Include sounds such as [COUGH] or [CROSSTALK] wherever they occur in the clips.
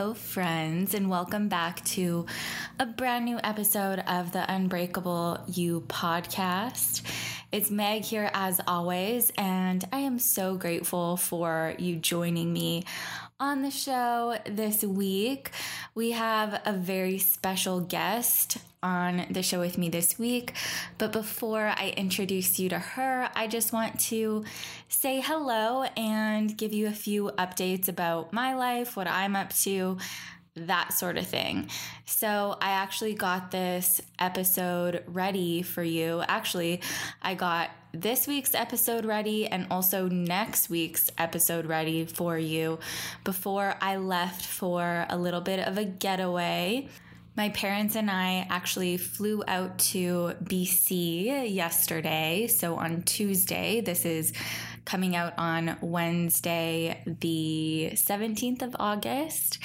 Hello, friends, and welcome back to a brand new episode of the Unbreakable You podcast. It's Meg here as always, and I am so grateful for you joining me on the show this week. We have a very special guest on the show with me this week. But before I introduce you to her, I just want to say hello and give you a few updates about my life, what I'm up to, that sort of thing. So, I actually got this episode ready for you. Actually, I got this week's episode ready and also next week's episode ready for you before I left for a little bit of a getaway. My parents and I actually flew out to BC yesterday. So on Tuesday, this is coming out on Wednesday, the 17th of August.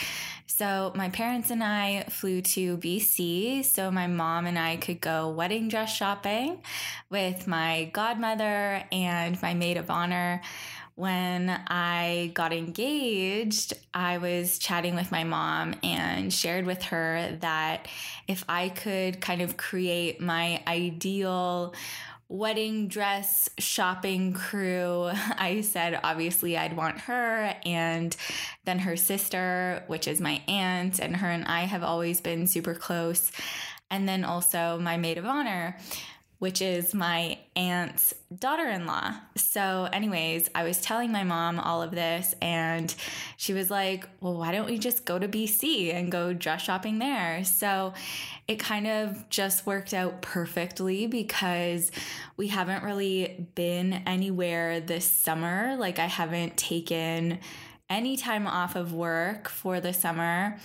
So, my parents and I flew to BC so my mom and I could go wedding dress shopping with my godmother and my maid of honor when I got engaged, I was chatting with my mom and shared with her that if I could kind of create my ideal wedding dress shopping crew, [LAUGHS] I said obviously I'd want her and then her sister, which is my aunt, and her and I have always been super close. And then also my maid of honor which is my aunt's daughter in law. So, anyways, I was telling my mom all of this, and she was like, Well, why don't we just go to BC and go dress shopping there? So, it kind of just worked out perfectly because we haven't really been anywhere this summer. Like, I haven't taken any time off of work for the summer.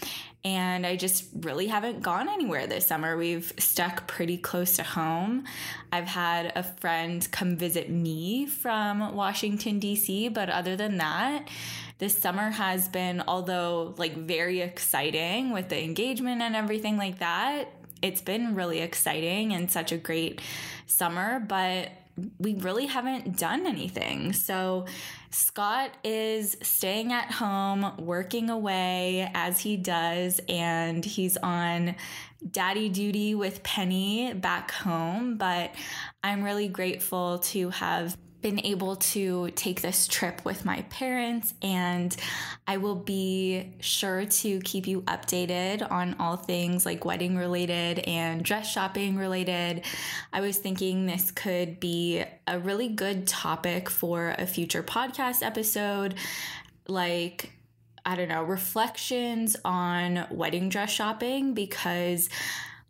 And I just really haven't gone anywhere this summer. We've stuck pretty close to home. I've had a friend come visit me from Washington, D.C., but other than that, this summer has been, although like very exciting with the engagement and everything like that, it's been really exciting and such a great summer, but we really haven't done anything. So Scott is staying at home, working away as he does, and he's on daddy duty with Penny back home. But I'm really grateful to have been able to take this trip with my parents, and I will be sure to keep you updated on all things like wedding related and dress shopping related. I was thinking this could be a really good topic for a future podcast episode, like I don't know, reflections on wedding dress shopping because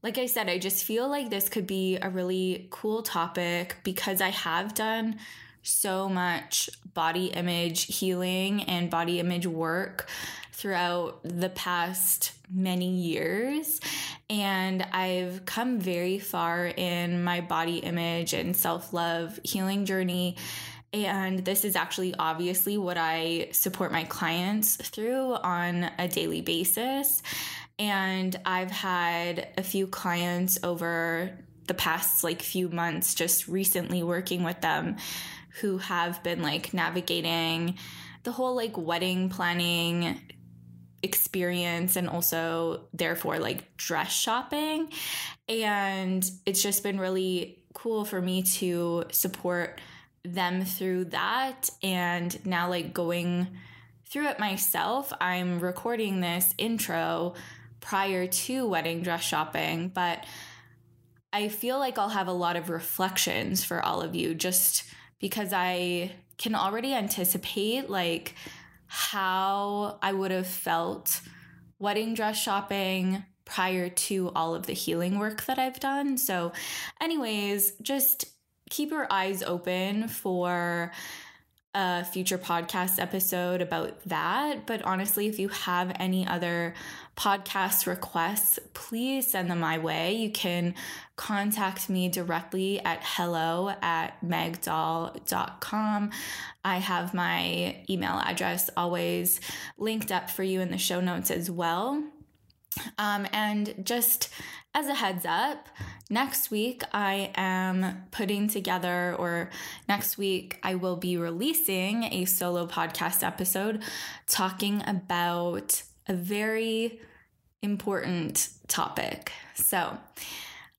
like I said, I just feel like this could be a really cool topic because I have done so much body image healing and body image work throughout the past many years. And I've come very far in my body image and self love healing journey. And this is actually obviously what I support my clients through on a daily basis. And I've had a few clients over the past like few months just recently working with them who have been like navigating the whole like wedding planning experience and also therefore like dress shopping and it's just been really cool for me to support them through that and now like going through it myself i'm recording this intro prior to wedding dress shopping, but I feel like I'll have a lot of reflections for all of you just because I can already anticipate like how I would have felt wedding dress shopping prior to all of the healing work that I've done. So, anyways, just keep your eyes open for a future podcast episode about that. But honestly, if you have any other podcast requests, please send them my way. You can contact me directly at hello at megdoll.com. I have my email address always linked up for you in the show notes as well. Um, and just as a heads up, next week I am putting together, or next week I will be releasing a solo podcast episode talking about a very important topic. So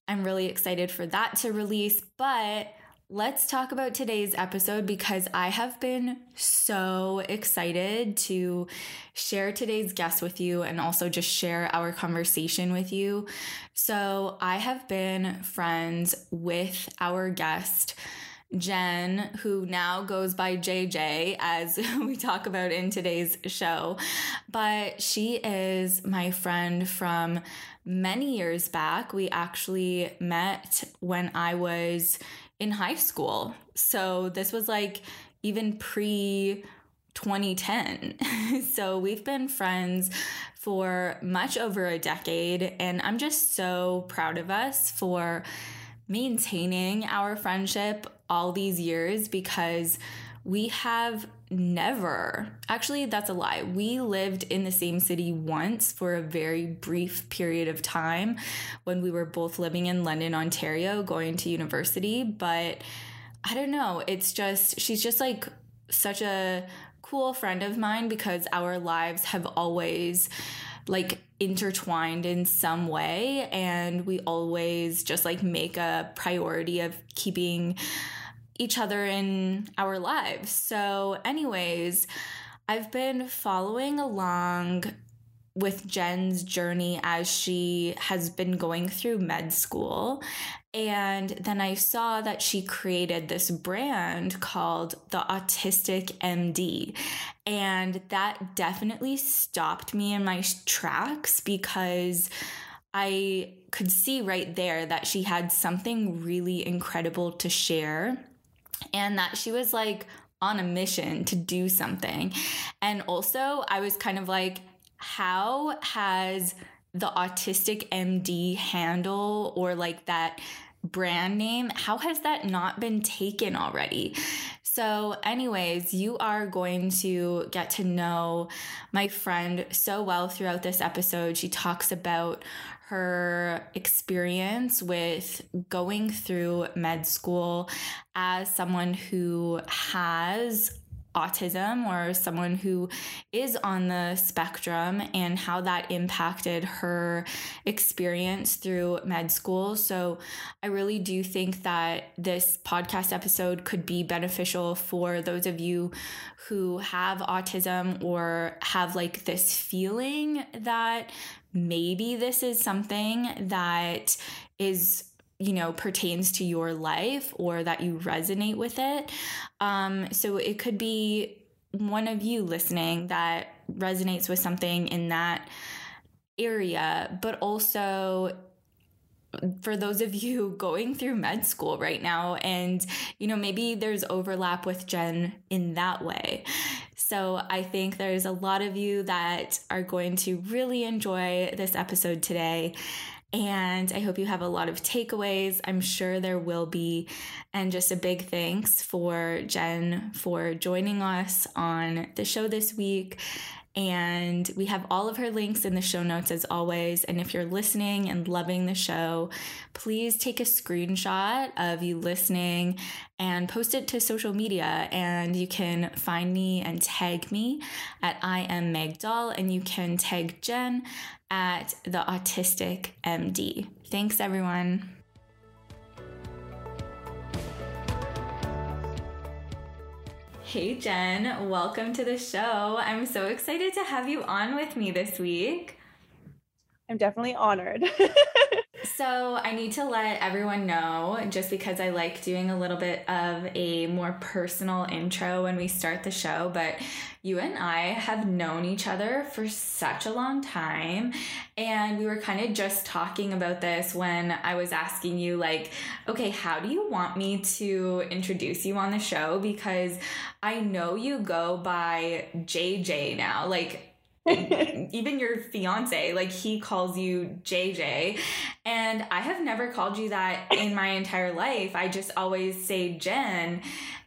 I'm really excited for that to release, but Let's talk about today's episode because I have been so excited to share today's guest with you and also just share our conversation with you. So, I have been friends with our guest. Jen, who now goes by JJ, as [LAUGHS] we talk about in today's show. But she is my friend from many years back. We actually met when I was in high school. So this was like even pre 2010. [LAUGHS] so we've been friends for much over a decade, and I'm just so proud of us for maintaining our friendship all these years because we have never, actually, that's a lie. We lived in the same city once for a very brief period of time when we were both living in London, Ontario, going to university. But I don't know. It's just, she's just like such a cool friend of mine because our lives have always like intertwined in some way and we always just like make a priority of keeping each other in our lives. So, anyways, I've been following along with Jen's journey as she has been going through med school. And then I saw that she created this brand called the Autistic MD. And that definitely stopped me in my tracks because I could see right there that she had something really incredible to share and that she was like on a mission to do something. And also, I was kind of like, how has the autistic MD handle or like that brand name, how has that not been taken already? So, anyways, you are going to get to know my friend so well throughout this episode. She talks about her experience with going through med school as someone who has autism or someone who is on the spectrum and how that impacted her experience through med school. So, I really do think that this podcast episode could be beneficial for those of you who have autism or have like this feeling that maybe this is something that is you know pertains to your life or that you resonate with it. Um, so it could be one of you listening that resonates with something in that area but also for those of you [LAUGHS] going through med school right now and you know maybe there's overlap with Jen in that way so I think there's a lot of you that are going to really enjoy this episode today. And I hope you have a lot of takeaways. I'm sure there will be. And just a big thanks for Jen for joining us on the show this week and we have all of her links in the show notes as always. And if you're listening and loving the show, please take a screenshot of you listening and post it to social media. And you can find me and tag me at I am Meg Doll, and you can tag Jen at the Autistic MD. Thanks, everyone. Hey Jen, welcome to the show. I'm so excited to have you on with me this week. I'm definitely honored. [LAUGHS] So, I need to let everyone know just because I like doing a little bit of a more personal intro when we start the show, but you and I have known each other for such a long time. And we were kind of just talking about this when I was asking you, like, okay, how do you want me to introduce you on the show? Because I know you go by JJ now. Like, [LAUGHS] even your fiance, like he calls you JJ. And I have never called you that in my entire life. I just always say Jen.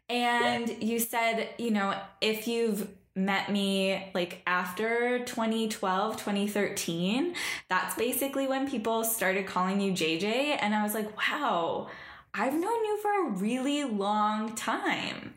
And you said, you know, if you've met me like after 2012, 2013, that's basically when people started calling you JJ. And I was like, wow, I've known you for a really long time.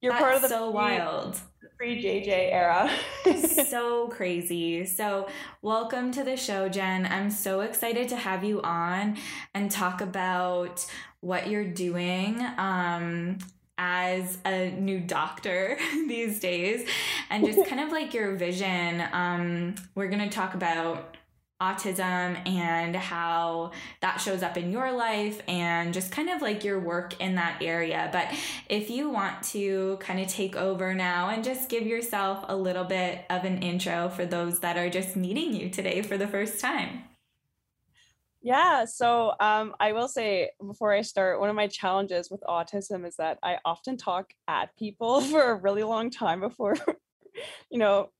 You're that's part of the so wild pre JJ era. [LAUGHS] so crazy. So, welcome to the show, Jen. I'm so excited to have you on and talk about what you're doing. Um, as a new doctor [LAUGHS] these days, and just [LAUGHS] kind of like your vision. Um, we're going to talk about autism and how that shows up in your life and just kind of like your work in that area. But if you want to kind of take over now and just give yourself a little bit of an intro for those that are just meeting you today for the first time. Yeah, so um, I will say before I start, one of my challenges with autism is that I often talk at people [LAUGHS] for a really long time before, [LAUGHS] you know,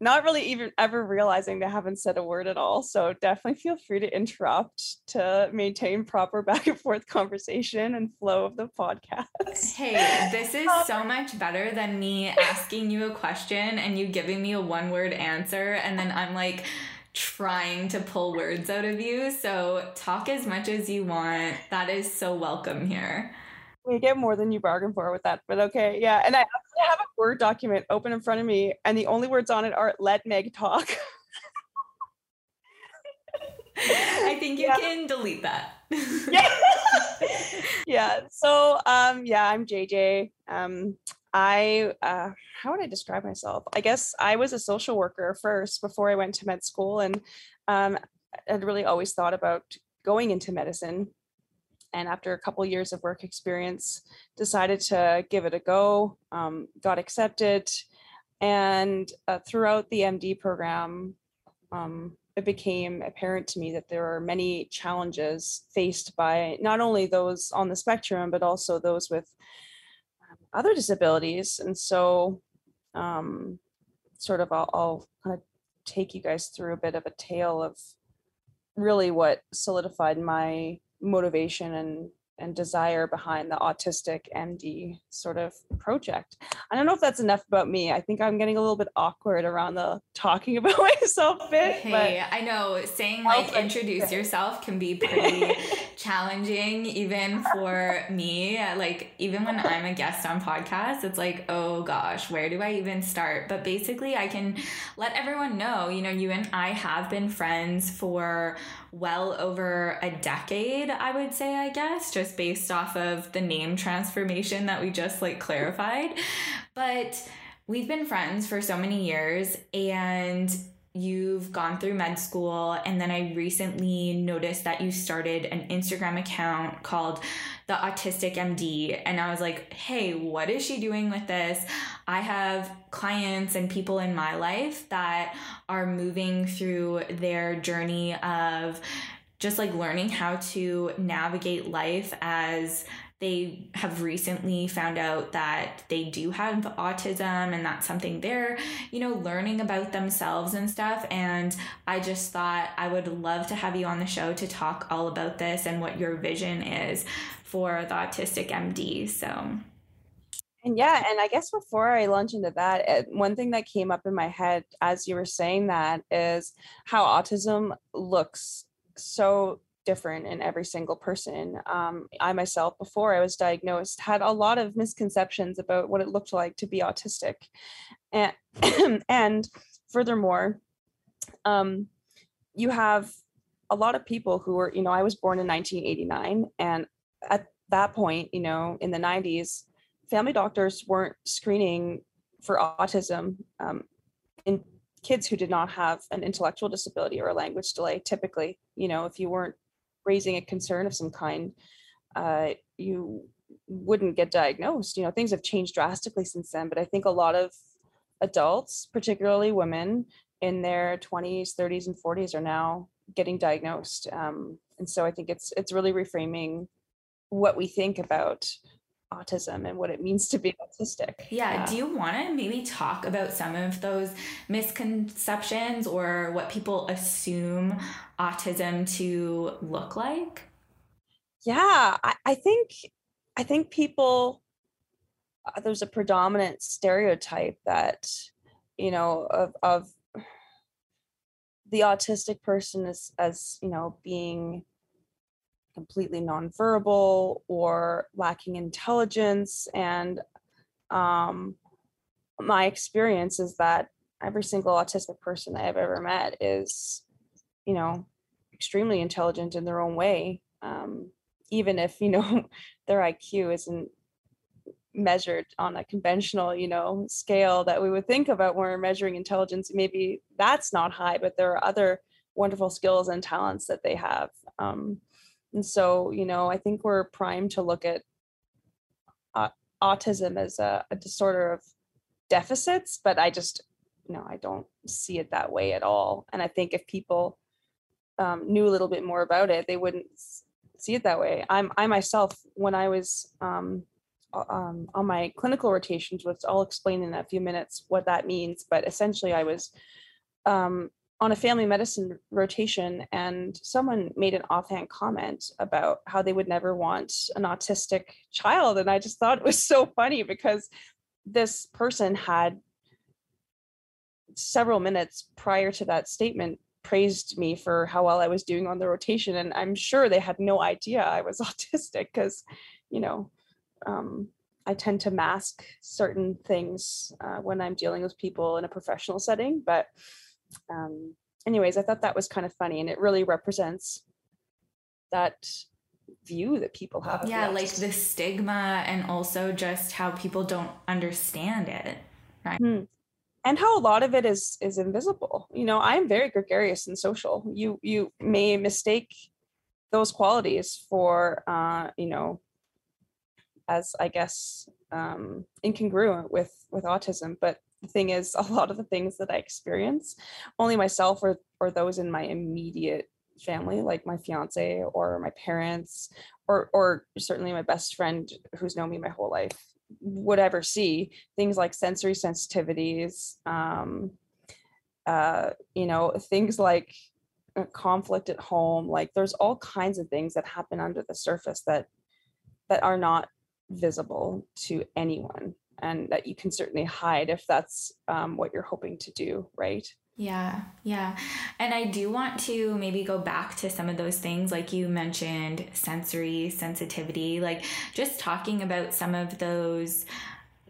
not really even ever realizing they haven't said a word at all. So definitely feel free to interrupt to maintain proper [LAUGHS] back and forth conversation and flow of the podcast. Hey, this is so [LAUGHS] much better than me asking you a question and you giving me a one word answer. And then I'm like, trying to pull words out of you. So talk as much as you want. That is so welcome here. We get more than you bargained for with that, but okay, yeah. And I have a Word document open in front of me, and the only words on it are "Let Meg talk." I think you yeah. can delete that. yeah. [LAUGHS] yeah. So, um, yeah, I'm JJ. Um, I, uh, how would I describe myself? I guess I was a social worker first before I went to med school, and um, I'd really always thought about going into medicine and after a couple years of work experience decided to give it a go um, got accepted and uh, throughout the md program um, it became apparent to me that there are many challenges faced by not only those on the spectrum but also those with um, other disabilities and so um, sort of I'll, I'll kind of take you guys through a bit of a tale of really what solidified my motivation and and desire behind the autistic MD sort of project. I don't know if that's enough about me. I think I'm getting a little bit awkward around the talking [LAUGHS] about myself bit. Hey, I know saying like introduce yourself can be [LAUGHS] pretty challenging even for me. Like even when I'm a guest on podcasts, it's like, oh gosh, where do I even start? But basically I can let everyone know, you know, you and I have been friends for well over a decade, I would say, I guess, just based off of the name transformation that we just like clarified. But we've been friends for so many years and you've gone through med school and then I recently noticed that you started an Instagram account called the Autistic MD and I was like, "Hey, what is she doing with this? I have clients and people in my life that are moving through their journey of just like learning how to navigate life as they have recently found out that they do have autism and that's something they're, you know, learning about themselves and stuff. And I just thought I would love to have you on the show to talk all about this and what your vision is for the Autistic MD. So. And yeah, and I guess before I launch into that, eh, one thing that came up in my head as you were saying that is how autism looks so different in every single person. Um, I myself, before I was diagnosed, had a lot of misconceptions about what it looked like to be autistic. And, [CLEARS THROAT] and furthermore, um, you have a lot of people who were, you know, I was born in 1989. And at that point, you know, in the 90s, family doctors weren't screening for autism um, in kids who did not have an intellectual disability or a language delay typically you know if you weren't raising a concern of some kind, uh, you wouldn't get diagnosed. You know, things have changed drastically since then, but I think a lot of adults, particularly women in their 20s, 30s, and 40s, are now getting diagnosed. Um, and so I think it's it's really reframing what we think about autism and what it means to be autistic. Yeah. Do you want to maybe talk about some of those misconceptions or what people assume autism to look like? Yeah, I, I think I think people uh, there's a predominant stereotype that you know of of the autistic person as as you know being completely nonverbal or lacking intelligence. And um, my experience is that every single autistic person i've ever met is you know extremely intelligent in their own way. Um, even if you know [LAUGHS] their iq isn't measured on a conventional you know scale that we would think about when we're measuring intelligence maybe that's not high but there are other wonderful skills and talents that they have. Um, and so you know i think we're primed to look at uh, autism as a, a disorder of deficits but i just you know i don't see it that way at all and i think if people um, knew a little bit more about it they wouldn't see it that way i'm i myself when i was um, um, on my clinical rotations, which I'll explain in a few minutes what that means. But essentially, I was um, on a family medicine rotation, and someone made an offhand comment about how they would never want an autistic child. And I just thought it was so funny because this person had several minutes prior to that statement praised me for how well I was doing on the rotation. And I'm sure they had no idea I was [LAUGHS] autistic because, you know, um, I tend to mask certain things uh, when I'm dealing with people in a professional setting. But, um, anyways, I thought that was kind of funny, and it really represents that view that people have. Yeah, like the stigma, and also just how people don't understand it. Right. Hmm. And how a lot of it is is invisible. You know, I'm very gregarious and social. You you may mistake those qualities for uh, you know as I guess um, incongruent with with autism. But the thing is, [LAUGHS] a lot of the things that I experience, only myself or or those in my immediate family, like my fiance or my parents, or or certainly my best friend who's known me my whole life, would ever see things like sensory sensitivities. Um, uh, you know, things like conflict at home like there's all kinds of things that happen under the surface that that are not visible to anyone and that you can certainly hide if that's um, what you're hoping to do right yeah, yeah. And I do want to maybe go back to some of those things, like you mentioned sensory sensitivity, like just talking about some of those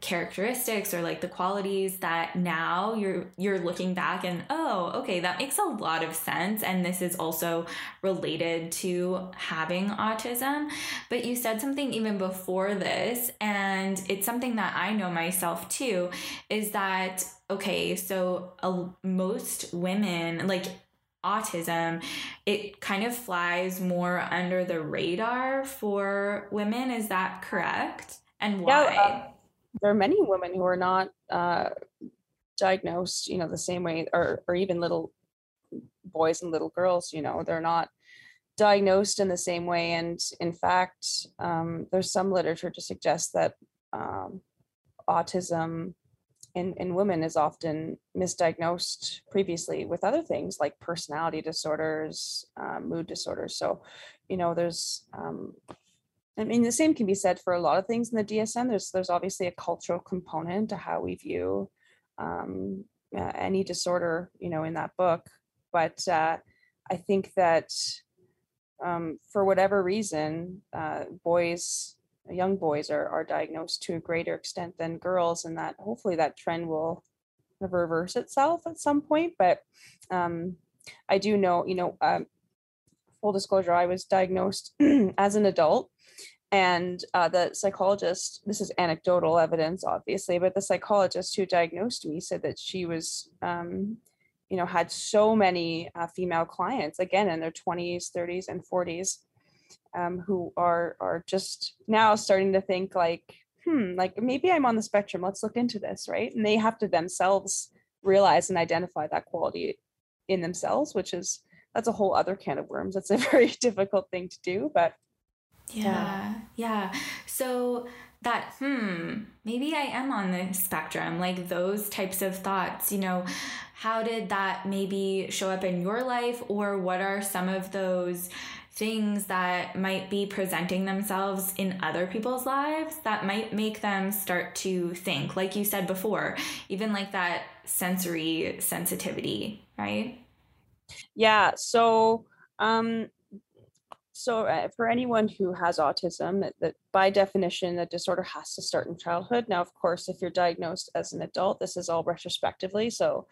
characteristics or like the qualities that now you're you're looking back and oh okay that makes a lot of sense and this is also related to having autism. But you said something even before this and it's something that I know myself too is that okay so uh, most women like autism it kind of flies more under the radar for women. Is that correct? And why? uh- there are many women who are not uh, diagnosed, you know, the same way, or or even little boys and little girls, you know, they're not diagnosed in the same way. And in fact, um, there's some literature to suggest that um, autism in, in women is often misdiagnosed previously with other things like personality disorders, uh, mood disorders. So, you know, there's um, I mean, the same can be said for a lot of things in the DSM. There's there's obviously a cultural component to how we view um, uh, any disorder, you know, in that book. But uh, I think that um, for whatever reason, uh, boys, young boys, are are diagnosed to a greater extent than girls, and that hopefully that trend will reverse itself at some point. But um, I do know, you know, um, full disclosure, I was diagnosed [CLEARS THROAT] as an adult and uh, the psychologist this is anecdotal evidence obviously but the psychologist who diagnosed me said that she was um, you know had so many uh, female clients again in their 20s 30s and 40s um, who are are just now starting to think like hmm like maybe i'm on the spectrum. Let's look into this right? And they have to themselves realize and identify that quality in themselves which is that's a whole other can of worms. That's a [LAUGHS] very difficult thing to do but yeah. Yeah. So that hmm maybe i am on the spectrum like those types of thoughts you know how did that maybe show up in your life? Or what are some of those things that might be presenting themselves in other people's lives that might make them start to think like you said before even like that sensory sensitivity right? Yeah. So um so uh, for anyone who has autism that, that by definition the disorder has to start in childhood now of course if you're diagnosed as an adult this is all retrospectively so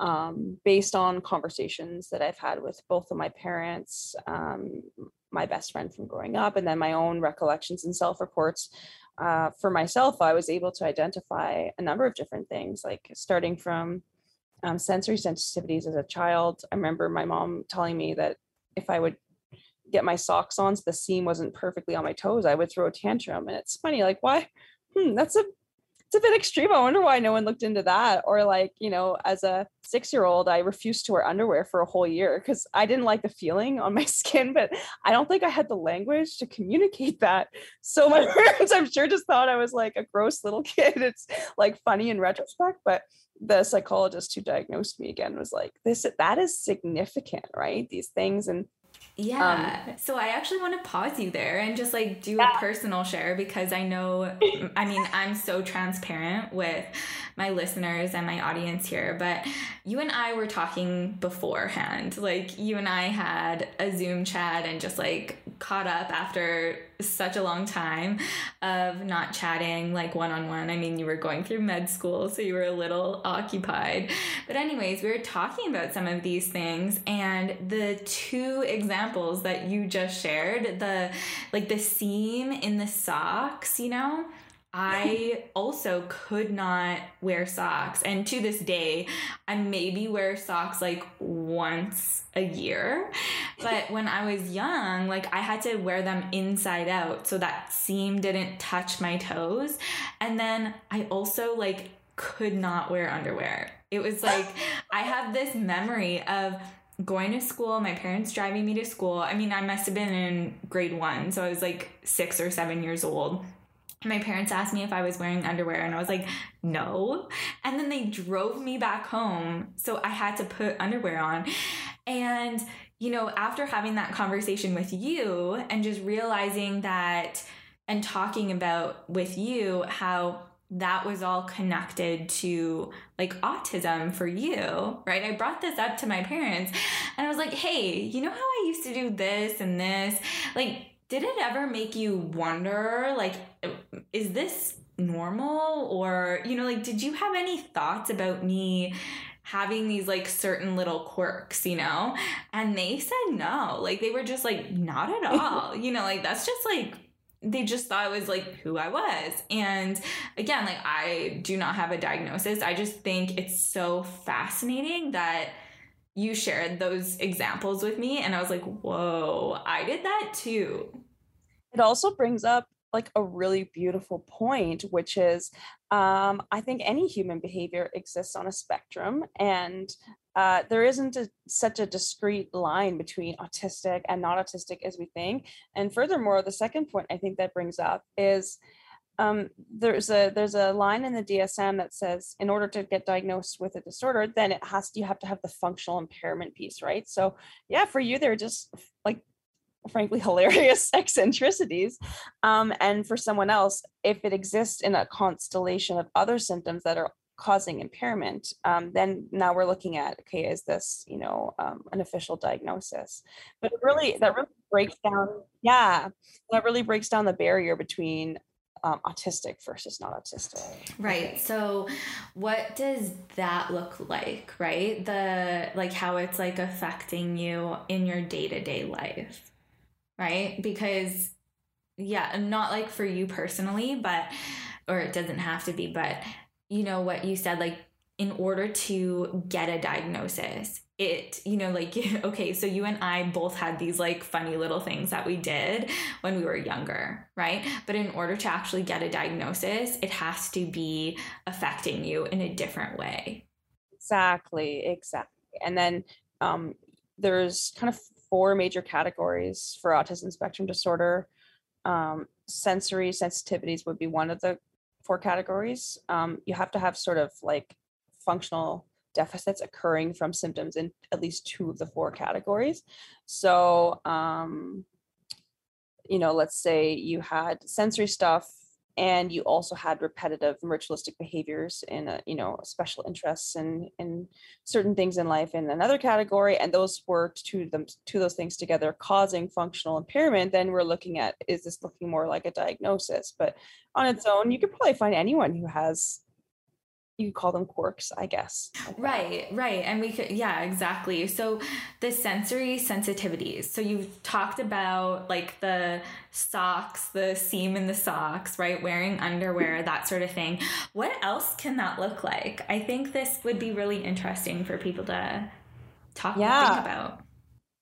um, based on conversations that I've had with both of my parents, um, my best friend from growing up, and then my own recollections and self reports. Uh, for myself, I was able to identify a number of different things, like starting from um, sensory sensitivities as a child. I remember my mom telling me that if I would get my socks on so the seam wasn't perfectly on my toes, I would throw a tantrum. And it's funny, like, why? Hmm, that's a it's a bit extreme. I wonder why no one looked into that. Or like, you know, as a six year old, I refused to wear underwear for a whole year because I didn't like the feeling on my [LAUGHS] skin, but I don't think I had the language to communicate that. So my parents, [LAUGHS] I'm sure, just thought I was like a gross little [LAUGHS] kid. It's like funny in retrospect, but the psychologist who diagnosed me again was like, this, that is significant, right? These things. And yeah. Um, so I actually want to pause you there and just like do yeah. a personal share because I know, [LAUGHS] I mean, I'm so transparent with my listeners and my audience here, but you and I were talking beforehand. Like, you and I had a Zoom chat and just like caught up after such a long time of not chatting like one on one. I mean, you were going through med school, so you were a little occupied. But, anyways, we were talking about some of these things, and the two examples that you just shared the like the seam in the socks, you know. I also could not wear socks. And to this day, I maybe wear socks like once a year. But when I was young, like I had to wear them inside out so that seam didn't touch my toes. And then I also like could not wear underwear. It was like [LAUGHS] I have this memory of going to school, my parents driving me to school. I mean, I must have been in grade one, so I was like six or seven years old my parents asked me if I was wearing underwear, and I was like, no. And then they drove me back home. So I had to put underwear on. And, you know, after having that conversation with you and just realizing that and talking about with you how that was all connected to like autism for you, right? I brought this up to my parents and I was like, hey, you know how I used to do this and this? Like, did it ever make you wonder like is this normal or you know like did you have any thoughts about me having these like certain little quirks, you know? And they said no. Like they were just like, not at [LAUGHS] all. you know, like that's just like they just thought it was like who I was. And again, like I do not have a diagnosis. I just think it's so fascinating that you shared those examples with me and I was like, whoa, I did that too. It also brings up like a really beautiful point, which is um, I think any human behavior exists on a spectrum, and uh, there isn't a, such a discrete line between autistic and not autistic as we think. And furthermore, the second point I think that brings up is um, there's a there's a line in the DSM that says in order to get diagnosed with a disorder, then it has you have to have the functional impairment piece, right? So yeah, for you, they're just like frankly [LAUGHS] hilarious eccentricities um, and for someone else if it exists in a constellation of other symptoms that are causing impairment um, then now we're looking at okay is this you know um, an official diagnosis but really that really breaks down yeah that really breaks down the barrier between um, autistic versus not autistic. Right. So, what does that look like? Right. The like how it's like affecting you in your day to day life. Right. Because, yeah, not like for you personally, but, or it doesn't have to be, but you know what you said, like in order to get a diagnosis, it, you know, like, [LAUGHS] okay, so you and I both had these like funny little things that we did when we were younger, right? But in order to actually get a diagnosis, it has to be affecting you in a different way. Exactly, exactly. And then um, there's kind of four major categories for autism spectrum disorder. Um, sensory sensitivities would be one of the four categories. Um, you have to have sort of like functional deficits occurring from symptoms in at least two of the four categories. So, um, you know, let's say you had sensory stuff and you also had repetitive ritualistic behaviors in a, you know special interests and in certain things in life in another category and those were to them to those things together causing functional impairment then we're looking at is this looking more like a diagnosis but on its own you could probably find anyone who has you call them quirks, I guess. Right, right. And we could, yeah, exactly. So the sensory sensitivities. So you've talked about like the socks, the seam in the socks, right? Wearing underwear, that sort of thing. What else can that look like? I think this would be really interesting for people to talk yeah. about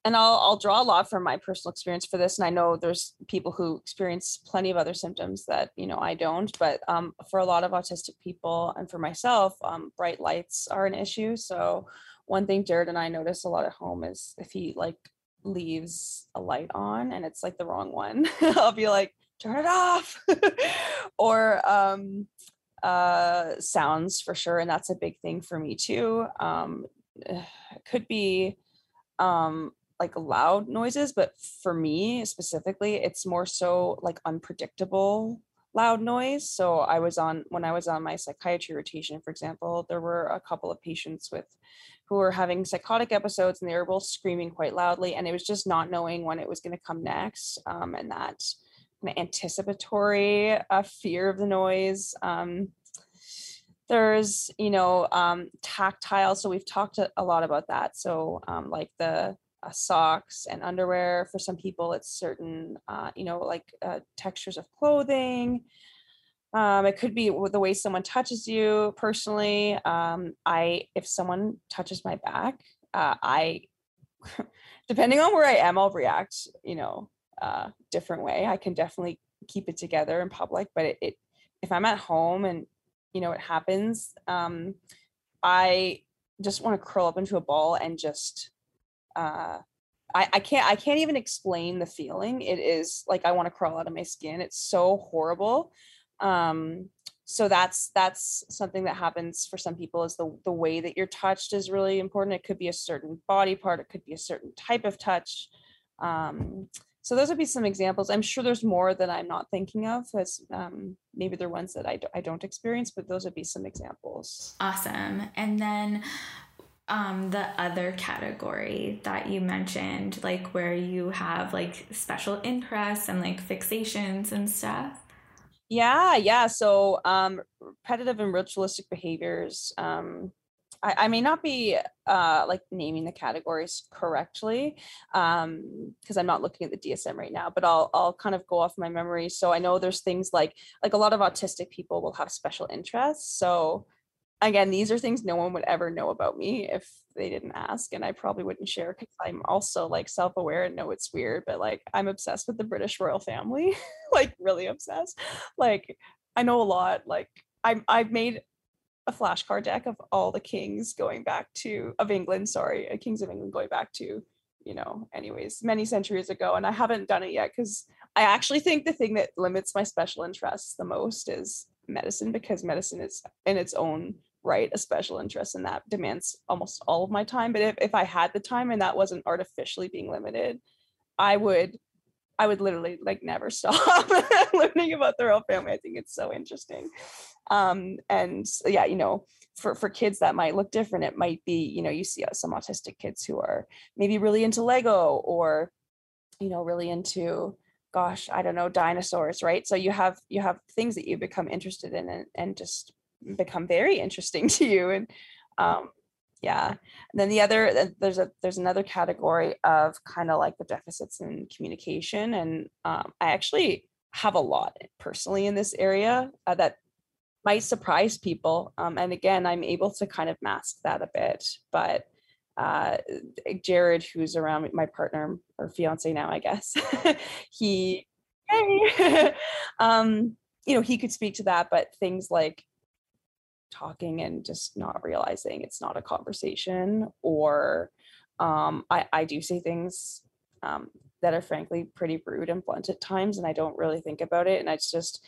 and I'll I'll draw a lot from my personal experience for this. And I know there's people who experience plenty of other symptoms that you know I don't. But um, for a lot of autistic people and for myself, um, bright lights are an issue. So one thing Jared and I notice a lot at home is if he like leaves a light on and it's like the wrong one, [LAUGHS] I'll be like, turn it off. [LAUGHS] or um, uh, sounds for sure, and that's a big thing for me too. Um, [SIGHS] could be um like loud noises, but for me specifically, it's more so like unpredictable loud noise. So I was on when I was on my psychiatry rotation, for example, there were a couple of patients with who were having psychotic episodes and they were both screaming quite loudly and it was just not knowing when it was going to come next um, and that of anticipatory uh, fear of the noise um, there's you know um, tactile so we've talked a, a lot about that so um, like the uh, socks and underwear. For some people, it's certain, uh, you know, like uh, textures of clothing. Um, it could be the way someone touches you personally. Um, I, if someone touches my back, uh, I, [LAUGHS] depending on where I am, I'll react, you know, uh, different way. I can definitely keep it together in public, but it, it if I'm at home and you know it happens, um, I just want to curl up into a ball and just uh, I, I can't I can't even explain the feeling. It is like I want to crawl out of my skin. It's so horrible. Um, so that's that's something that happens for some people is the the way that you're touched is really important. It could be a certain body part, it could be a certain type of touch. Um, so those would be some examples. I'm sure there's more that I'm not thinking of, as um, maybe they're ones that I, don't experience, but those would be some examples. Awesome. And then um the other category that you mentioned like where you have like special interests and like fixations and stuff yeah yeah so um repetitive and ritualistic behaviors um I, I may not be uh, like naming the categories correctly because um, I'm not looking at the DSM right now, but I'll I'll kind of go off my memory. So I know there's things like like a lot of autistic people will have special interests. So again, these are things no one would ever know about me if they didn't ask. And I probably wouldn't share because I'm also like self aware and know it's weird, but like I'm obsessed with the British royal family, [LAUGHS] like really obsessed. Like I know a lot. Like I'm, I've made a flashcard deck of all the kings going back to, of England, sorry, uh, kings of England going back to, you know, anyways, many centuries ago. And I haven't done it yet because I actually think the thing that limits my special interests the most is medicine because medicine is in its own right a special interest in that demands almost all of my time but if, if i had the time and that wasn't artificially being limited i would i would literally like never [LAUGHS] stop [LAUGHS] learning about the royal family. I think it's so interesting. Um and yeah you know for for kids that might look different it might be you know you see uh, some autistic kids who are maybe really into lego or you know really into gosh i don't know dinosaurs right? So you have you have things that you become interested in and, and just become very interesting [LAUGHS] to you and um, yeah. And then the other there's a there's another category of kind of like the deficits in communication and um, i actually have a lot personally in this area uh, that might surprise people um, and again i'm able to kind of mask that a bit but uh, Jared, who's around my partner or fiance now, I guess, [LAUGHS] he, hey, [LAUGHS] um, you know, he could speak to that, but things like talking and just not realizing it's not a conversation, or um, I, I do say things um, that are frankly pretty rude and blunt at times, and I don't really think about it, and it's just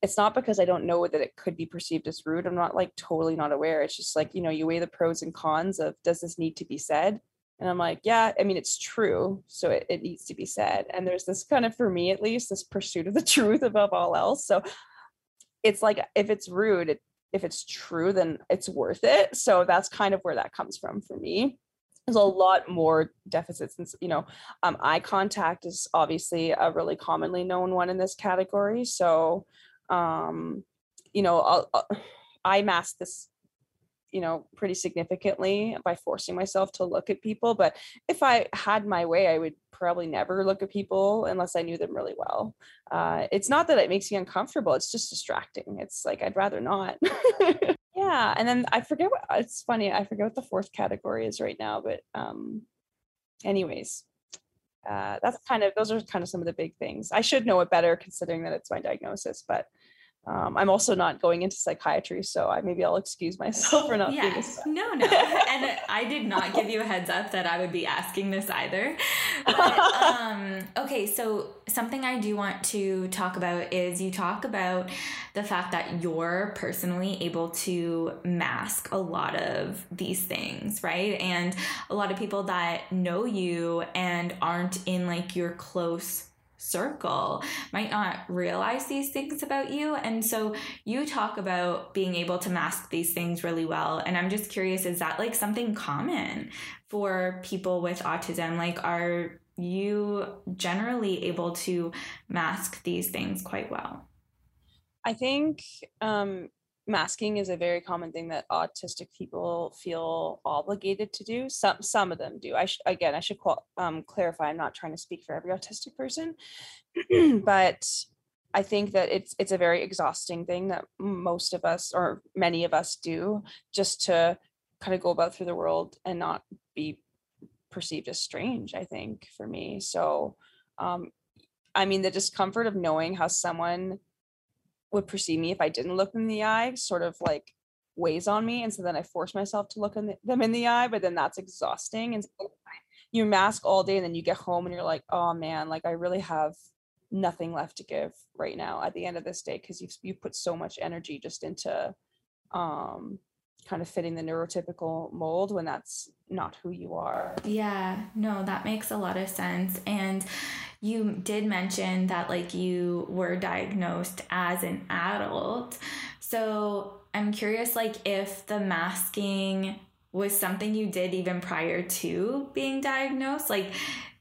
it's not because I don't know that it could be perceived as rude. I'm not like totally not aware. It's just like, you know, you weigh the pros and cons of does this need to be said? And I'm like, yeah, I mean, it's true. So it, it needs to be said. And there's this kind of, for me at least, this pursuit of the [LAUGHS] truth above all else. So it's like, if it's rude, it, if it's true, then it's worth it. So that's kind of where that comes from for me. There's a lot more deficits, and you know, um, eye contact is obviously a really commonly known one in this category. So um, you know, I'll, I'll, I mask this, you know, pretty significantly by forcing myself to look at people. But if I had my way, I would probably never look at people unless I knew them really well. Uh, it's not that it makes me uncomfortable; it's just distracting. It's like I'd rather not. [LAUGHS] yeah, and then I forget what it's funny. I forget what the fourth category is right now, but um, anyways, uh, that's kind of those are kind of some of the big things. I should know it better considering that it's my diagnosis, but um, I'm also not going into psychiatry, so I maybe I'll excuse myself for not yeah. No, no, and I did not give you a heads up that I would be asking this either. But, um, okay, so something I do want to talk about is you talk about the fact that you're personally able to mask a lot of these things, right? And a lot of people that know you and aren't in like your close circle might not realize these things about you. And so you talk about being able to mask these things really well. And I'm just curious is that like something common for people with autism? Like, are you generally able to mask these things quite well? I think um, masking is a very common thing that autistic people feel obligated to do. Some some of them do. I should again i should qual- um, clarify i'm not trying to speak for every autistic person [CLEARS THROAT] but i think that it's it's a very exhausting thing that most of us or many of us do just to kind of go about through the world and not be perceived as strange i think for me. So um i mean the discomfort of knowing how someone would perceive me if I didn't look in the eye sort of like weighs on me. And so then I force myself to look in the, them in the eye, but then that's exhausting. And so [LAUGHS] you mask all day and then you get home and you're like, oh man, like I really have nothing left to give right now at the end of this day because you've you put so much energy just into um kind of fitting the neurotypical mold when that's not who you are. Yeah, no, that makes a lot of sense. And you did mention that like you were diagnosed as an adult. So I'm curious like if the masking was something you did even prior to being diagnosed. Like,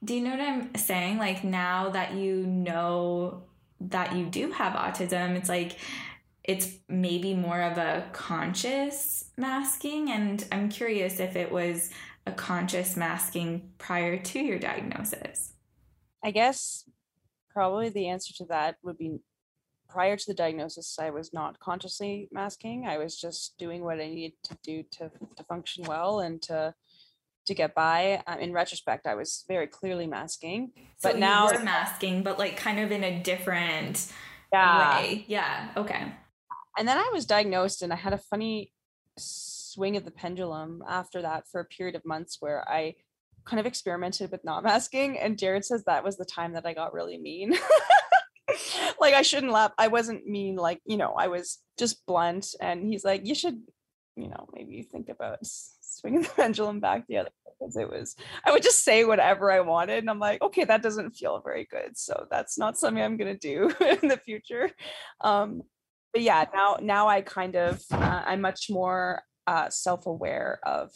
do you know what I'm saying? Like now that you know that you do have autism, it's like it's maybe more of a conscious masking. And I'm curious if it was a conscious masking prior to your diagnosis. I guess probably the answer to that would be prior to the diagnosis, I was not consciously masking. I was just doing what I needed to do to, to function well and to to get by. Um, in retrospect, I was very clearly masking, so but now masking, but like kind of in a different yeah. way. Yeah. Okay. And then I was diagnosed, and I had a funny swing of the pendulum after that for a period of months where I kind of experimented with not masking and jared says that was the time that i got really mean [LAUGHS] like i shouldn't laugh i wasn't mean like you know i was just blunt and he's like you should you know maybe think about swinging the [LAUGHS] pendulum back the other way. because it was i would just say whatever i wanted and i'm like okay that doesn't feel very good so that's not something i'm going to do [LAUGHS] in the future um but yeah now now i kind of uh, i'm much more uh, self-aware of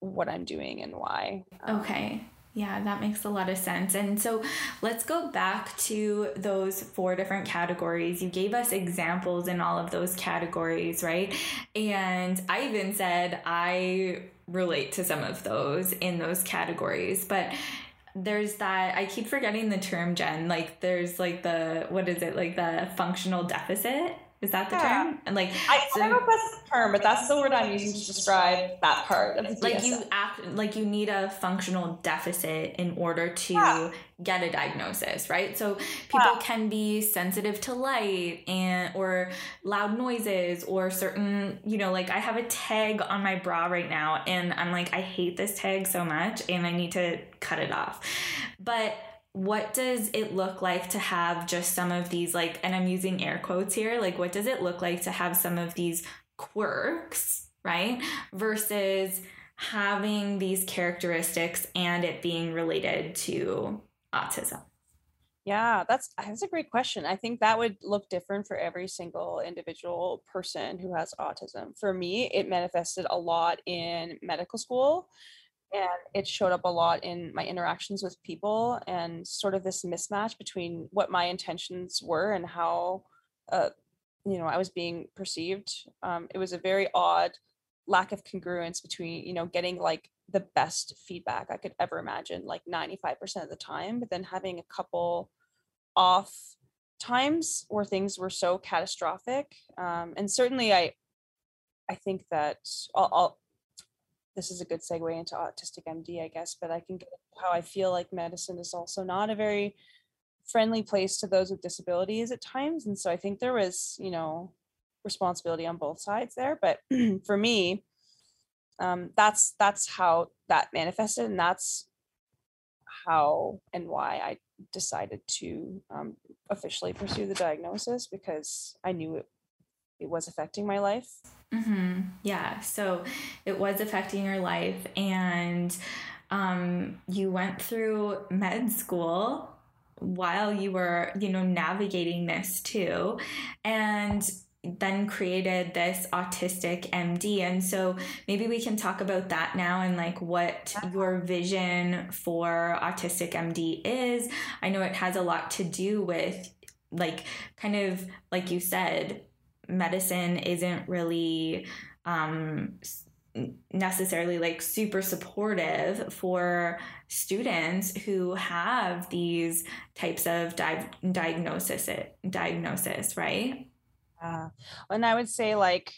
what I'm doing and why. Um, okay. Yeah, that makes a lot of sense. And so let's go back to those four different categories. You gave us examples in all of those categories, right? And I even said I relate to some of those in those categories. But there's that, I keep forgetting the term, Jen. Like, there's like the, what is it? Like the functional deficit Is that the yeah. term? And like, I, so, I don't know if that's the term, but that's the word I'm using to describe that part of the DSM. Like you act like you need a functional deficit in order to yeah. get a diagnosis, right? So people yeah. can be sensitive to light and or loud noises or certain, you know, like I have a tag on my bra right now, and I'm like, I hate this tag so much, and I need to cut it off. But what does it look like to have just some of these like and i'm using air quotes here like what does it look like to have some of these quirks right versus having these characteristics and it being related to autism? Yeah that's that's a great question. I think that would look different for every single individual person who has autism. For me it manifested a lot in medical school and it showed up a lot in my interactions with people and sort of this mismatch between what my intentions were and how uh, you know i was being perceived. Um, it was a very odd lack of congruence between you know getting like the best feedback i could ever imagine like 95% of the time but then having a couple off times where things were so catastrophic. Um, and certainly i i think that I'll, I'll this is a good segue into autistic MD, I guess, but I can get how I feel like medicine is also not a very friendly place to those with disabilities at times. And so I think there was, you know, responsibility on both sides there. But [CLEARS THROAT] for me, um, that's that's how that manifested, and that's how and why I decided to um, officially pursue the diagnosis because I knew it it was affecting my life. Mm-hmm. Yeah. So it was affecting your life, and um, you went through med school while you were, you know, navigating this too. And then created this autistic MD. And so maybe we can talk about that now and like what your vision for autistic MD is. I know it has a lot to do with like kind of like you said medicine isn't really um, necessarily like super supportive for students who have these types of di- diagnosis diagnosis right? Uh, and i would say like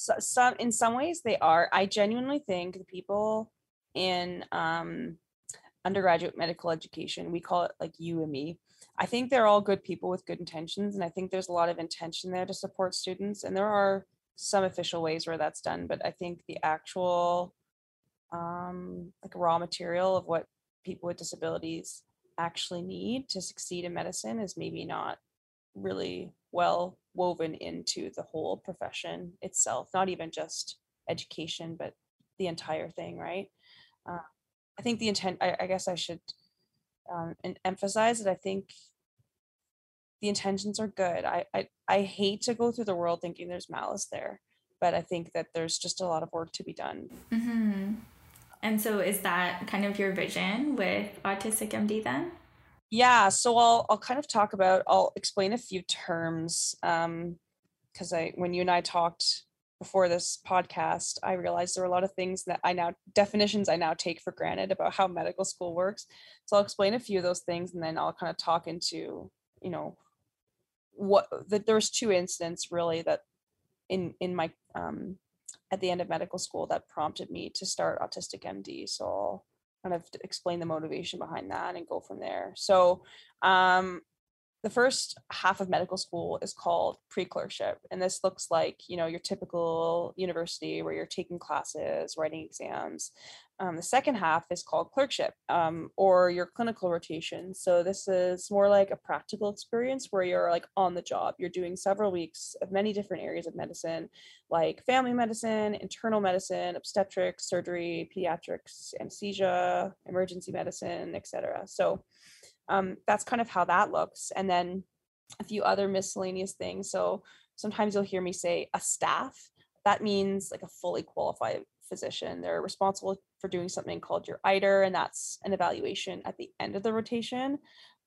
so, some in some ways they are. I genuinely think the people in um, undergraduate medical education we call it like UME I think they're all good people with good intentions. And I think there's a lot of intention there to support students. And there are some official ways where that's done. But I think the actual um, like raw material of what people with disabilities actually need to succeed in medicine is maybe not really well woven into the whole profession itself, not even just education, but the entire thing, right? Uh, I think the intent, I, I guess I should um, and emphasize that I think the intentions are good. I, I I hate to go through the world thinking there's malice there, but I think that there's just a lot of work to be done. Mm-hmm. And so, is that kind of your vision with Autistic MD then? Yeah. So I'll I'll kind of talk about I'll explain a few terms um, because I when you and I talked before this podcast, I realized there were a lot of things that I now definitions I now take for granted about how medical school works. So I'll explain a few of those things and then I'll kind of talk into, you know, what that there was two incidents really that in in my um at the end of medical school that prompted me to start autistic md so i'll kind of explain the motivation behind that and go from there so um the first half of medical school is called pre-clerkship and this looks like you know your typical university where you're taking classes writing exams. Um, the second half is called clerkship um, or your clinical rotation. So this is more like a practical experience where you're like on the job. You're doing several weeks of many different areas of medicine like family medicine internal medicine obstetrics surgery pediatrics anesthesia emergency medicine etc so um, that's kind of how that looks. And then a few other miscellaneous things. So sometimes you'll hear me say a staff. That means like a fully qualified physician. They're responsible for doing something called your ITER, and that's an evaluation at the end of the rotation.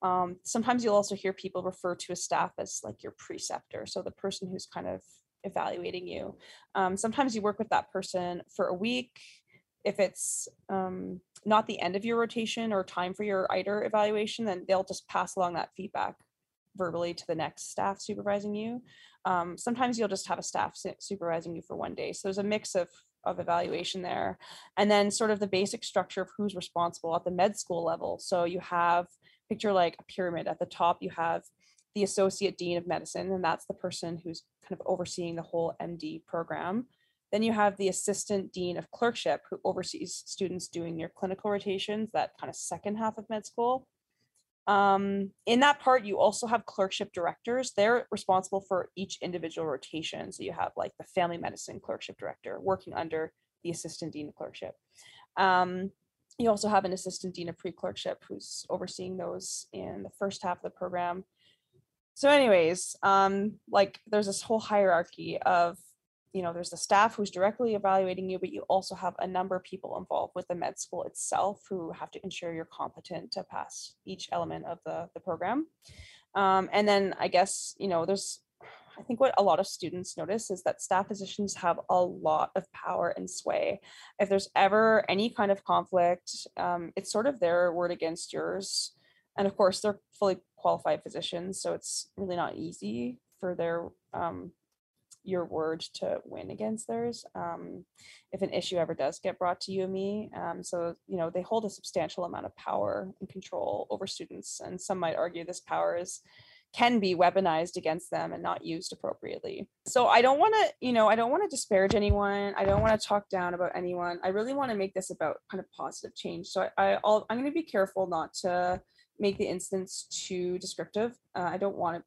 Um, sometimes you'll also hear people refer to a staff as like your preceptor, so the person who's kind of evaluating you. Um, sometimes you work with that person for a week. If it's um, not the end of your rotation or time for your ITER evaluation, then they'll just pass along that feedback verbally to the next staff supervising you. Um, sometimes you'll just have a staff supervising you for one day. So there's a mix of of evaluation there. And then sort of the basic structure of who's responsible at the med school level. So you have picture like a pyramid at the top, you have the associate dean of medicine, and that's the person who's kind of overseeing the whole MD program. Then you have the assistant dean of clerkship who oversees students doing your clinical rotations, that kind of second half of med school. Um, in that part, you also have clerkship directors. They're responsible for each individual rotation. So you have like the family medicine clerkship director working under the assistant dean of clerkship. Um, you also have an assistant dean of pre-clerkship who's overseeing those in the first half of the program. So, anyways, um, like there's this whole hierarchy of you know there's the staff who's directly evaluating you but you also have a number of people involved with the med school itself who have to ensure you're competent to pass each element of the, the program. Um, and then i guess you know there's i think what a lot of students notice is that staff physicians have a lot of power and sway. If there's ever any kind of conflict um, it's sort of their word against yours. And of course they're fully qualified physicians so it's really not easy for their um, your word to win against theirs um, if an issue ever does get brought to UME. Um, so, you know, they hold a substantial amount of power and control over students. And some might argue this power is can be weaponized against them and not used appropriately. So I don't want to, you know, I don't want to disparage anyone. I don't want to talk down about anyone. I really want to make this about kind of positive change. So I, I will I'm going to be careful not to make the instance too descriptive. Uh, I don't want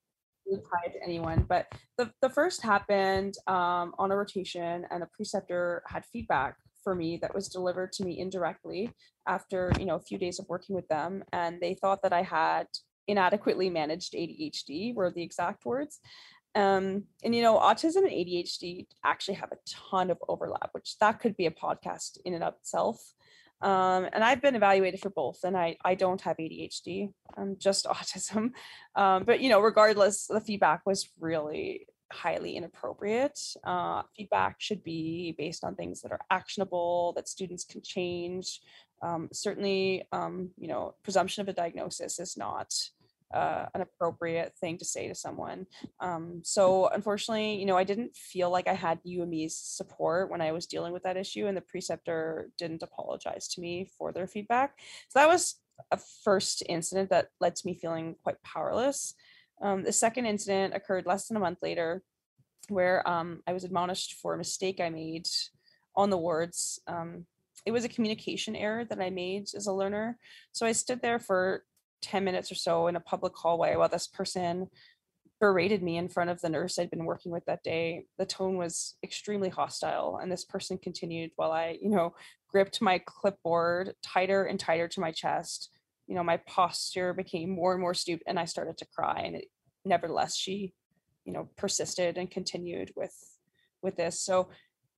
to anyone, but the, the first happened um, on a rotation and a preceptor had feedback for me that was delivered to me indirectly after, you know, a few days of working with them. And they thought that I had inadequately managed ADHD were the exact words. Um, and you know, autism and ADHD actually have a ton of overlap, which that could be a podcast in and of itself. Um, and I've been evaluated for both, and I I don't have ADHD. I'm just [LAUGHS] autism. Um, but you know, regardless, the feedback was really highly inappropriate. Uh, feedback should be based on things that are actionable, that students can change. Um, certainly, um, you know, presumption of a diagnosis is not uh, an appropriate thing to say to someone. Um, so unfortunately, you know, I didn't feel like I had UME's support when I was dealing with that issue, and the preceptor didn't apologize to me for their feedback. So that was a first incident that led to me feeling quite powerless. Um, the second incident occurred less than a month later, where um, I was admonished for a mistake I made on the wards. Um, it was a communication error that I made as a learner. So I stood there for 10 minutes or so in a public hallway while this person berated me in front of the nurse I'd been working with that day. The tone was extremely hostile, and this person continued while I, you know, gripped my clipboard tighter and tighter to my chest. You know, my posture became more and more stooped, and I started to cry. And it, nevertheless, she, you know, persisted and continued with with this. So,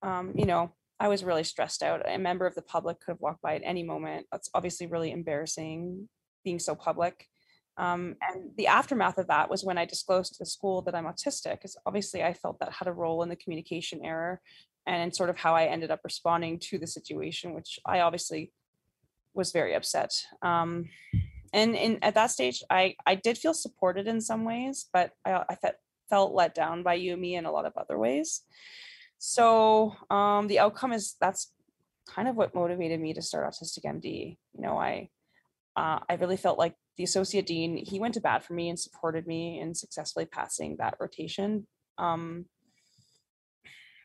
um, you know, I was really stressed out. A member of the public could have walked by at any moment. That's obviously really embarrassing being so public. Um, and the aftermath of that was when I disclosed to the school that I'm autistic, because obviously I felt that had a role in the communication error and in sort of how I ended up responding to the situation, which I obviously was very upset. Um, and in at that stage, I I did feel supported in some ways, but I, I felt felt let down by me, in a lot of other ways. So um, the outcome is that's kind of what motivated me to start Autistic MD. You know, I uh, I really felt like the associate dean, he went to bat for me and supported me in successfully passing that rotation. Um,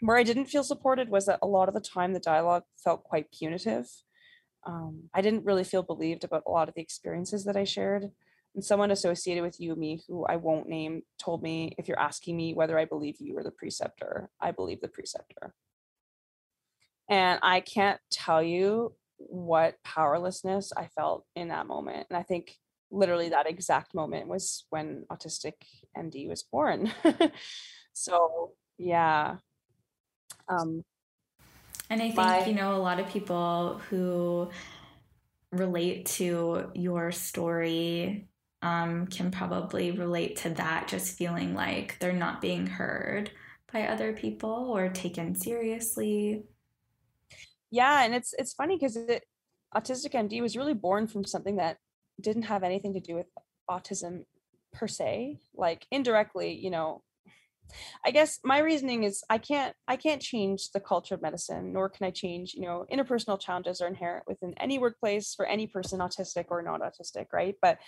where I didn't feel supported was that a lot of the time the dialogue felt quite punitive. Um, I didn't really feel believed about a lot of the experiences that I shared. And someone associated with UME, who I won't name, told me if you're asking me whether I believe you or the preceptor, I believe the preceptor. And I can't tell you what powerlessness I felt in that moment. And I think literally that exact moment was when Autistic MD was born. [LAUGHS] so, yeah. Um, and I think, my, you know, a lot of people who relate to your story um, can probably relate to that, just feeling like they're not being heard by other people or taken seriously yeah and it's it's funny because it autistic md was really born from something that didn't have anything to do with autism per se like indirectly you know. I guess my reasoning is i can't i can't change the culture of medicine nor can i change you know interpersonal challenges are inherent within any workplace for any person autistic or not autistic right? But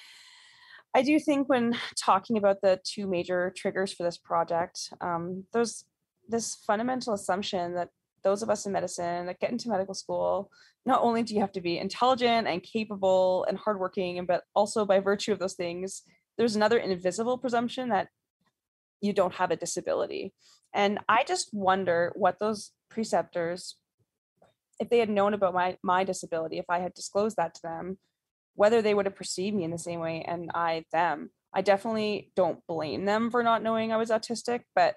i do think when talking about the two major triggers for this project um, there's this fundamental assumption that those of us in medicine that get into medical school not only do you have to be intelligent and capable and hardworking but also by virtue of those things there's another invisible presumption that you don't have a disability. And I just wonder what those preceptors, if they had known about my my disability, if I had disclosed that to them, whether they would have perceived me in the same way and I them. I definitely don't blame them for not knowing I was autistic, but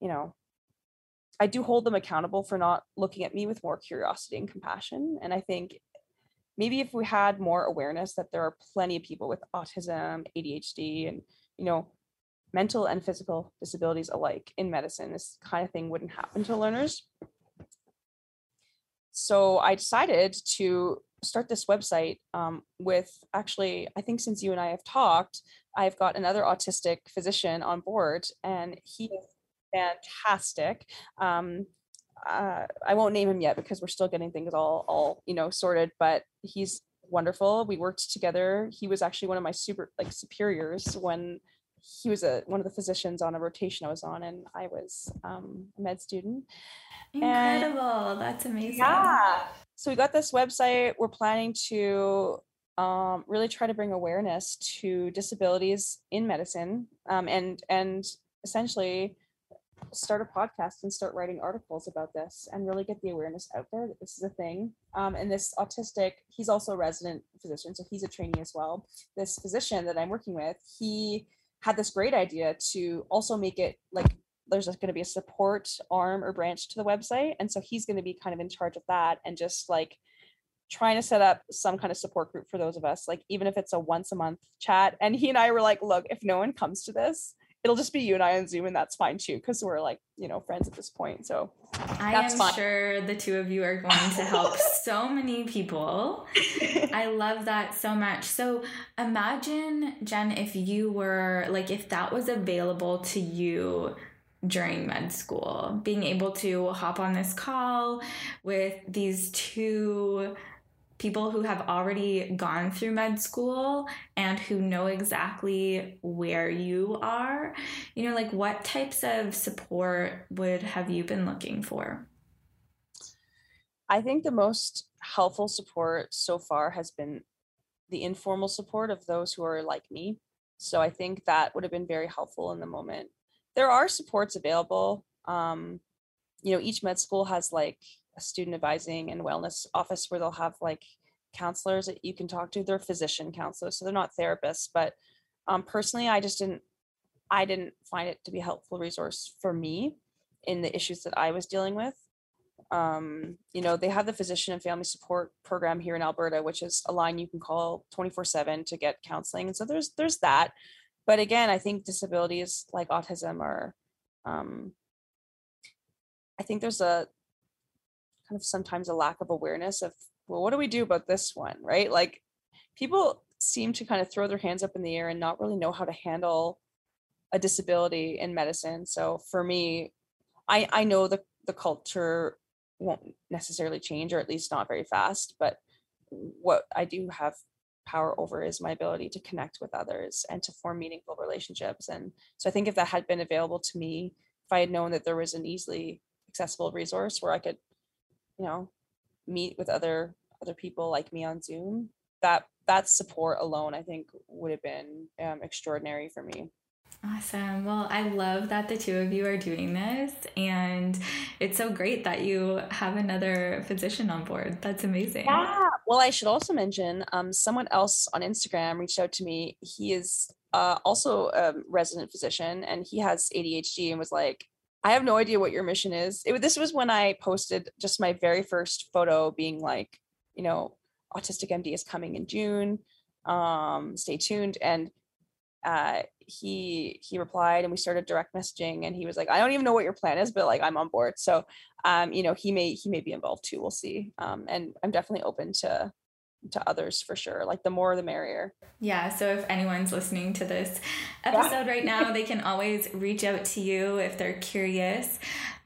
you know, I do hold them accountable for not looking at me with more curiosity and compassion. And I think maybe if we had more awareness that there are plenty of people with autism, ADHD, and you know, mental and physical disabilities alike in medicine, this kind of thing wouldn't happen to learners. So I decided to start this website um, with actually, I think since you and I have talked, I've got another autistic physician on board, and he fantastic. Um, uh, I won't name him yet because we're still getting things all all you know sorted. But he's wonderful. We worked together. He was actually one of my super like superiors when he was a one of the physicians on a rotation I was on, and I was um, a med student. Incredible! And, That's amazing. Yeah. So we got this website. We're planning to um, really try to bring awareness to disabilities in medicine, um, and and essentially start a podcast and start writing articles about this and really get the awareness out there that this is a thing. Um, and this autistic, he's also a resident physician, so he's a trainee as well. This physician that I'm working with, he had this great idea to also make it like there's going to be a support arm or branch to the website. And so he's going to be kind of in charge of that and just like trying to set up some kind of support group for those of us, like even if it's a once a month chat. And he and I were like, look, if no one comes to this, it'll just be you and I on Zoom, and that's fine too, because we're like, you know, friends at this point. So I am fine. sure the two of you are going to help [LAUGHS] so many people. [LAUGHS] I love that so much. So imagine, Jen, if you were like, if that was available to you during med school, being able to hop on this call with these two people who have already gone through med school and who know exactly where you are you know like what types of support would have you been looking for? I think the most helpful support so far has been the informal support of those who are like me. So i think that would have been very helpful in the moment. There are supports available. Um, you know each med school has like a student advising and wellness office where they'll have like counselors that you can talk to. They're physician counselors, so they're not therapists. But um, personally, I just didn't, I didn't find it to be a helpful resource for me in the issues that I was dealing with. Um, you know, they have the physician and family support program here in Alberta, which is a line you can call 24/7 to get counseling. And so there's there's that. But again, I think disabilities like autism are um, I think there's a kind of sometimes a lack of awareness of well what do we do about this one right? Like people seem to kind of throw their hands up in the air and not really know how to handle a disability in medicine. So for me i i know the the culture won't necessarily change or at least not very fast but what i do have power over is my ability to connect with others and to form meaningful relationships. And so i think if that had been available to me if i had known that there was an easily accessible resource where i could you know meet with other other people like me on zoom that that support alone i think would have been um, extraordinary for me Awesome. Well, I love that the two of you are doing this, and it's so great that you have another physician on board. That's amazing. Yeah. Well, I should also mention um, someone else on Instagram reached out to me. He is uh, also a resident physician, and he has ADHD, and was like, I have no idea what your mission is. It, this was when I posted just my very first photo being like, you know, Autistic MD is coming in June. Um, stay tuned. And uh, he he replied and we started direct messaging and he was like, I don't even know what your plan is, but like I'm on board. So um, you know, he may he may be involved too. We'll see. Um, and I'm definitely open to to others for sure. Like the more the merrier. Yeah. So if anyone's listening to this episode yeah. right now, they can always reach out to you if they're curious.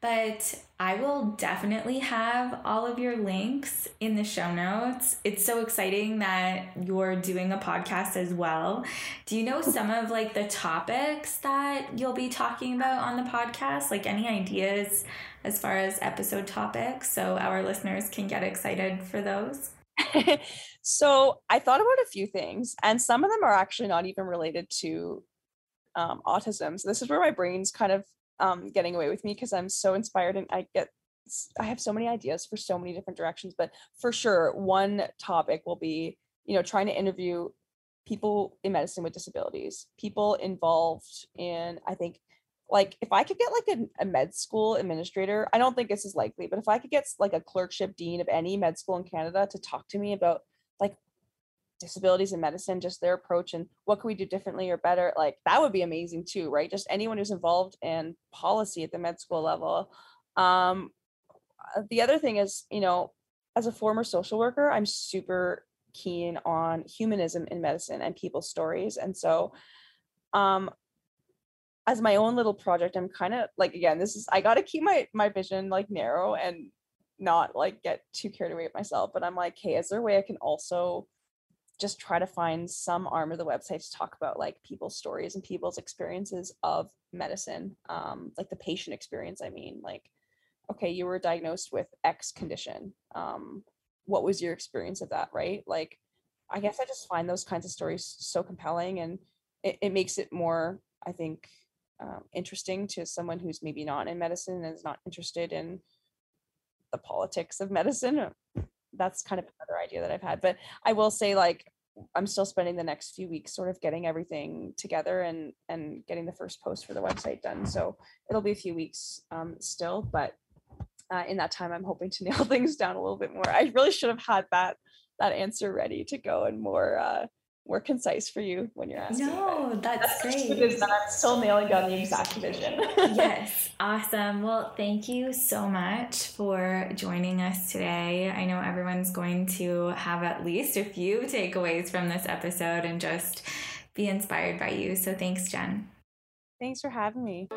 But I will definitely have all of your links in the show notes. It's so exciting that you're doing a podcast as well. Do you know some of like the topics that you'll be talking about on the podcast? Like any ideas as far as episode topics so our listeners can get excited for those? [LAUGHS] so I thought about a few things, and some of them are actually not even related to um, autism. So this is where my brain's kind of um, getting away with me because I'm so inspired and I get I have so many ideas for so many different directions. But for sure, one topic will be you know trying to interview people in medicine with disabilities, people involved in I think like if I could get like a, a, med school administrator, I don't think this is likely, but if I could get like a clerkship dean of any med school in Canada to talk to me about like disabilities in medicine, just their approach and what can we do differently or better, like that would be amazing too, right? Just anyone who's involved in policy at the med school level. Um, uh, the other thing is, you know, as a former social worker, I'm super keen on humanism in medicine and people's stories. And so um, as my own little project i'm kind of like again this is i got to keep my my vision like narrow and not like get too carried away with myself but i'm like hey is there a way i can also just try to find some arm of the website to talk about like people's stories and people's experiences of medicine um like the patient experience i mean like okay you were diagnosed with x condition um what was your experience of that? Right? Like i guess i just find those kinds of stories so compelling and it, it makes it more i think um, interesting to someone who's maybe not in medicine and is not interested in the politics of medicine. That's kind of another idea that I've had. But I will say, like, I'm still spending the next few weeks sort of getting everything together and and getting the first post for the website done. So it'll be a few weeks um, still, but uh, in that time, I'm hoping to [LAUGHS] nail things down a little bit more. I really should have had that that answer ready to go and more uh, more concise for you when you're asking. No, that's, that's great. Because I'm still nailing down the exact vision. [LAUGHS] yes, awesome. Well, thank you so much for joining us today. I know everyone's going to have at least a few takeaways from this episode and just be inspired by you. So thanks, Jen. Thanks for having me.